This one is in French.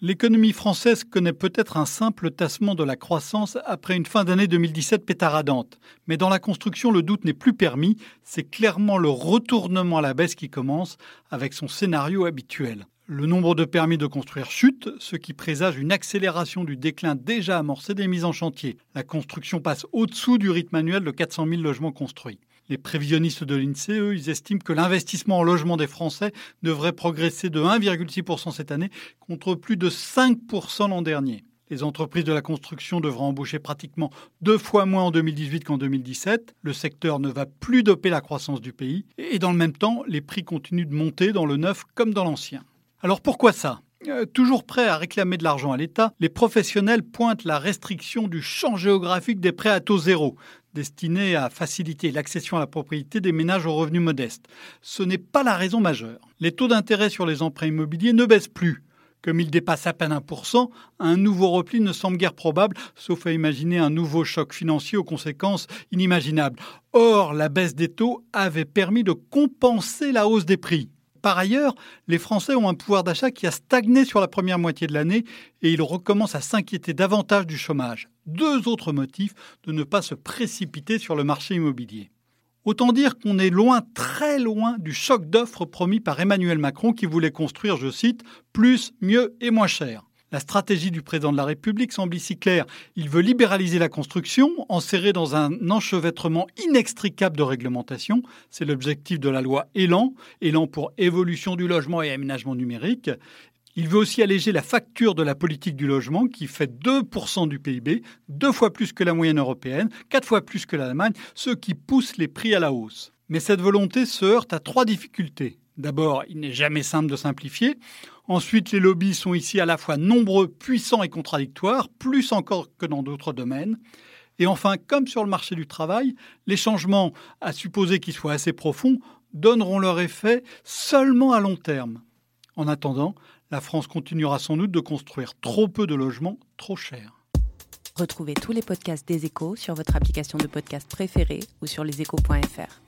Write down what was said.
L'économie française connaît peut-être un simple tassement de la croissance après une fin d'année 2017 pétaradante. Mais dans la construction, le doute n'est plus permis. C'est clairement le retournement à la baisse qui commence avec son scénario habituel. Le nombre de permis de construire chute, ce qui présage une accélération du déclin déjà amorcé des mises en chantier. La construction passe au-dessous du rythme annuel de 400 000 logements construits. Les prévisionnistes de l'INSEE, estiment que l'investissement en logement des Français devrait progresser de 1,6% cette année contre plus de 5% l'an dernier. Les entreprises de la construction devront embaucher pratiquement deux fois moins en 2018 qu'en 2017. Le secteur ne va plus doper la croissance du pays. Et dans le même temps, les prix continuent de monter dans le neuf comme dans l'ancien. Alors pourquoi ça? Euh, toujours prêts à réclamer de l'argent à l'État, les professionnels pointent la restriction du champ géographique des prêts à taux zéro, destiné à faciliter l'accession à la propriété des ménages aux revenus modestes. Ce n'est pas la raison majeure. Les taux d'intérêt sur les emprunts immobiliers ne baissent plus. Comme ils dépassent à peine 1%, un nouveau repli ne semble guère probable, sauf à imaginer un nouveau choc financier aux conséquences inimaginables. Or, la baisse des taux avait permis de compenser la hausse des prix. Par ailleurs, les Français ont un pouvoir d'achat qui a stagné sur la première moitié de l'année et ils recommencent à s'inquiéter davantage du chômage. Deux autres motifs de ne pas se précipiter sur le marché immobilier. Autant dire qu'on est loin, très loin du choc d'offres promis par Emmanuel Macron qui voulait construire, je cite, plus, mieux et moins cher. La stratégie du président de la République semble ici claire. Il veut libéraliser la construction, enserrer dans un enchevêtrement inextricable de réglementation. C'est l'objectif de la loi Élan, Élan pour évolution du logement et aménagement numérique. Il veut aussi alléger la facture de la politique du logement qui fait 2% du PIB, deux fois plus que la moyenne européenne, quatre fois plus que l'Allemagne, ce qui pousse les prix à la hausse. Mais cette volonté se heurte à trois difficultés. D'abord, il n'est jamais simple de simplifier. Ensuite, les lobbies sont ici à la fois nombreux, puissants et contradictoires, plus encore que dans d'autres domaines. Et enfin, comme sur le marché du travail, les changements, à supposer qu'ils soient assez profonds, donneront leur effet seulement à long terme. En attendant, la France continuera sans doute de construire trop peu de logements trop chers. Retrouvez tous les podcasts des échos sur votre application de podcast préférée ou sur leséchos.fr.